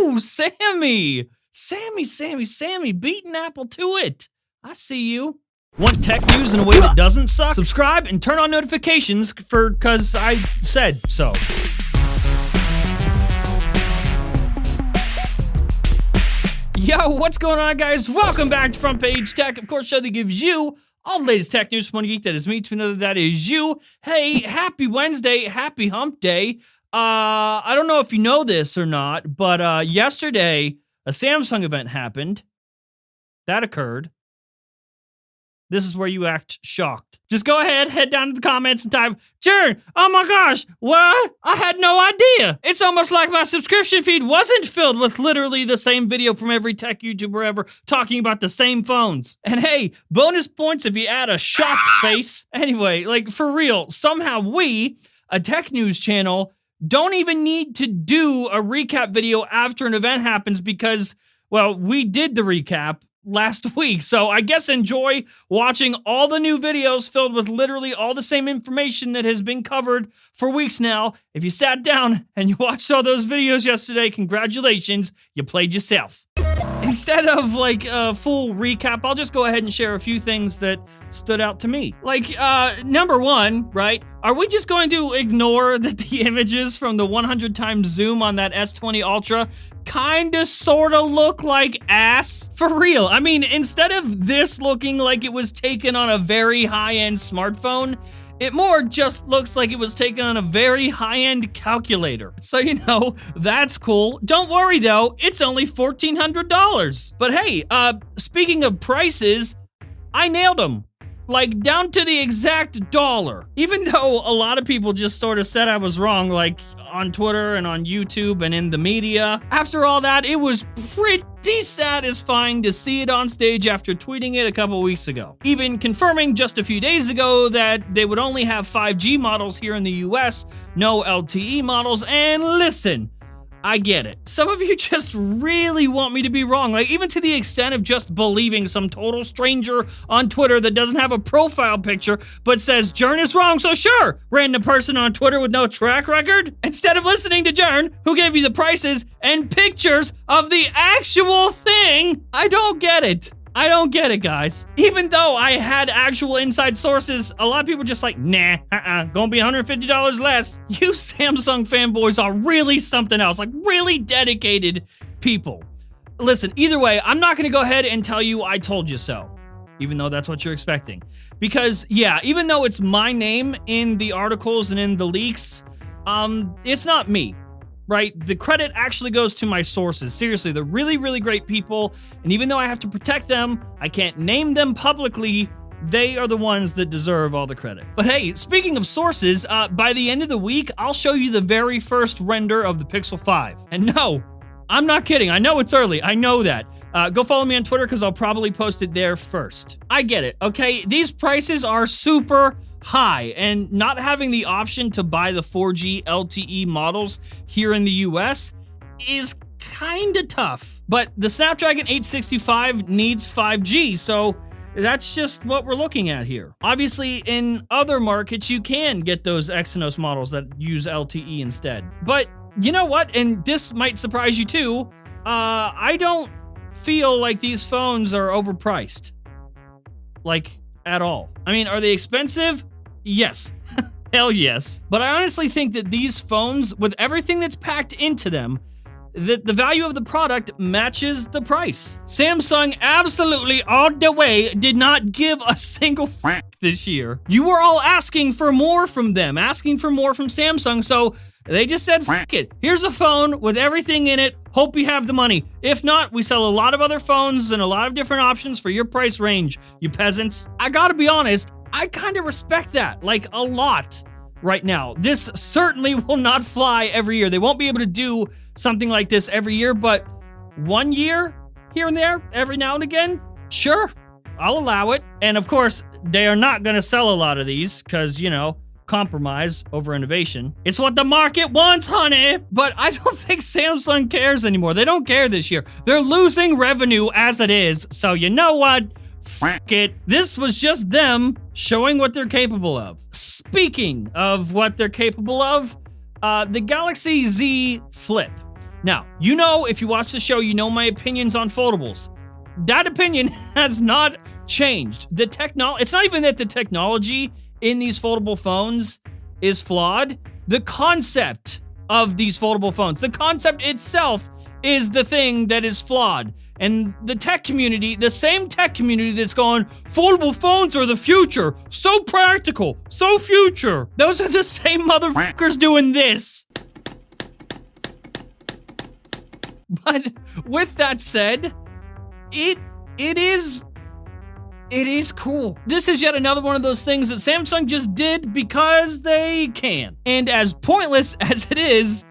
Ooh, Sammy. Sammy, Sammy, Sammy, beating Apple to it. I see you. Want tech news in a way that doesn't suck? Subscribe and turn on notifications for cause I said so. Yo, what's going on, guys? Welcome back to Front Page Tech. Of course, show that gives you all the latest tech news from one geek that is me to another that is you. Hey, happy Wednesday, happy hump day. Uh, I don't know if you know this or not, but uh, yesterday a Samsung event happened. That occurred. This is where you act shocked. Just go ahead, head down to the comments and type, Jern, oh my gosh, what? I had no idea. It's almost like my subscription feed wasn't filled with literally the same video from every tech YouTuber ever talking about the same phones. And hey, bonus points if you add a shocked face. Anyway, like for real, somehow we, a tech news channel, don't even need to do a recap video after an event happens because, well, we did the recap last week. So I guess enjoy watching all the new videos filled with literally all the same information that has been covered for weeks now. If you sat down and you watched all those videos yesterday, congratulations, you played yourself. Instead of like a full recap, I'll just go ahead and share a few things that stood out to me. Like, uh, number one, right? Are we just going to ignore that the images from the 100 times zoom on that S20 Ultra kinda sorta look like ass? For real. I mean, instead of this looking like it was taken on a very high-end smartphone, it more just looks like it was taken on a very high-end calculator. So, you know, that's cool. Don't worry though, it's only $1,400. But hey, uh, speaking of prices, I nailed them. Like, down to the exact dollar. Even though a lot of people just sort of said I was wrong, like on Twitter and on YouTube and in the media. After all that, it was pretty satisfying to see it on stage after tweeting it a couple weeks ago. Even confirming just a few days ago that they would only have 5G models here in the US, no LTE models, and listen, I get it. Some of you just really want me to be wrong, like even to the extent of just believing some total stranger on Twitter that doesn't have a profile picture but says Jern is wrong, so sure, random person on Twitter with no track record. Instead of listening to Jern, who gave you the prices and pictures of the actual thing, I don't get it. I don't get it, guys. Even though I had actual inside sources, a lot of people just like, nah, uh-uh, gonna be $150 less. You Samsung fanboys are really something else, like really dedicated people. Listen, either way, I'm not gonna go ahead and tell you I told you so, even though that's what you're expecting. Because, yeah, even though it's my name in the articles and in the leaks, um, it's not me right? The credit actually goes to my sources. Seriously, they're really, really great people. And even though I have to protect them, I can't name them publicly. They are the ones that deserve all the credit. But hey, speaking of sources, uh, by the end of the week, I'll show you the very first render of the Pixel 5. And no, I'm not kidding. I know it's early. I know that. Uh, go follow me on Twitter because I'll probably post it there first. I get it, okay? These prices are super high, and not having the option to buy the 4G LTE models here in the US is kinda tough. But the Snapdragon 865 needs 5G, so that's just what we're looking at here. Obviously, in other markets, you can get those Exynos models that use LTE instead. But you know what? And this might surprise you too. Uh, I don't feel like these phones are overpriced. Like, at all. I mean, are they expensive? Yes. Hell yes. But I honestly think that these phones, with everything that's packed into them, that the value of the product matches the price. Samsung absolutely all the way did not give a single f this year. You were all asking for more from them, asking for more from Samsung, so they just said, F it. Here's a phone with everything in it. Hope you have the money. If not, we sell a lot of other phones and a lot of different options for your price range, you peasants. I gotta be honest, I kind of respect that, like a lot right now. This certainly will not fly every year. They won't be able to do something like this every year, but one year here and there, every now and again, sure, I'll allow it. And of course, they are not going to sell a lot of these because, you know, compromise over innovation. It's what the market wants, honey. But I don't think Samsung cares anymore. They don't care this year. They're losing revenue as it is. So you know what? Fuck it. This was just them showing what they're capable of. Speaking of what they're capable of, uh, the Galaxy Z Flip. Now, you know, if you watch the show, you know my opinions on foldables. That opinion has not changed. The technology, it's not even that the technology in these foldable phones is flawed. The concept of these foldable phones, the concept itself is the thing that is flawed. And the tech community, the same tech community that's going, foldable phones are the future. So practical, so future. Those are the same motherfuckers doing this. But with that said, it it is it is cool. This is yet another one of those things that Samsung just did because they can. And as pointless as it is,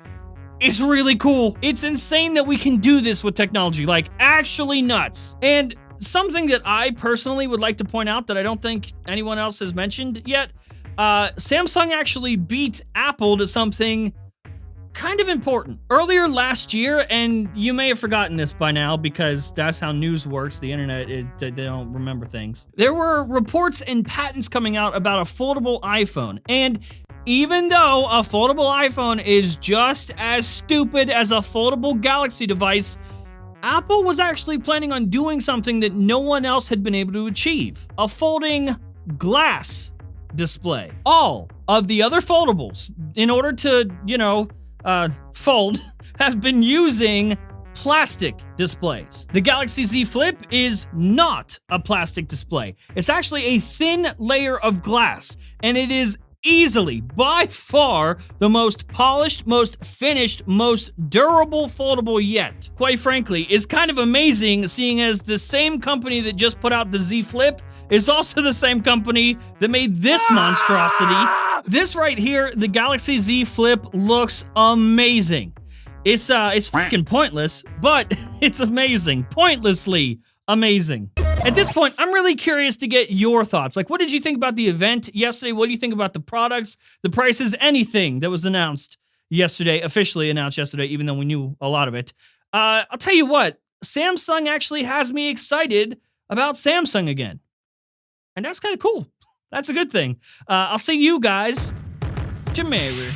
it's really cool. It's insane that we can do this with technology, like actually nuts. And something that I personally would like to point out that I don't think anyone else has mentioned yet, uh, Samsung actually beat Apple to something kind of important. Earlier last year, and you may have forgotten this by now because that's how news works, the internet, it, they don't remember things. There were reports and patents coming out about a foldable iPhone, and even though a foldable iPhone is just as stupid as a foldable Galaxy device, Apple was actually planning on doing something that no one else had been able to achieve a folding glass display. All of the other foldables, in order to, you know, uh, Fold have been using plastic displays. The Galaxy Z Flip is not a plastic display. It's actually a thin layer of glass, and it is easily, by far, the most polished, most finished, most durable foldable yet. Quite frankly, is kind of amazing seeing as the same company that just put out the Z Flip is also the same company that made this monstrosity. This right here, the Galaxy Z Flip looks amazing. It's uh it's fucking pointless, but it's amazing. Pointlessly amazing. At this point, I'm really curious to get your thoughts. Like, what did you think about the event yesterday? What do you think about the products, the prices, anything that was announced yesterday, officially announced yesterday, even though we knew a lot of it? Uh, I'll tell you what, Samsung actually has me excited about Samsung again. And that's kind of cool. That's a good thing. Uh, I'll see you guys tomorrow.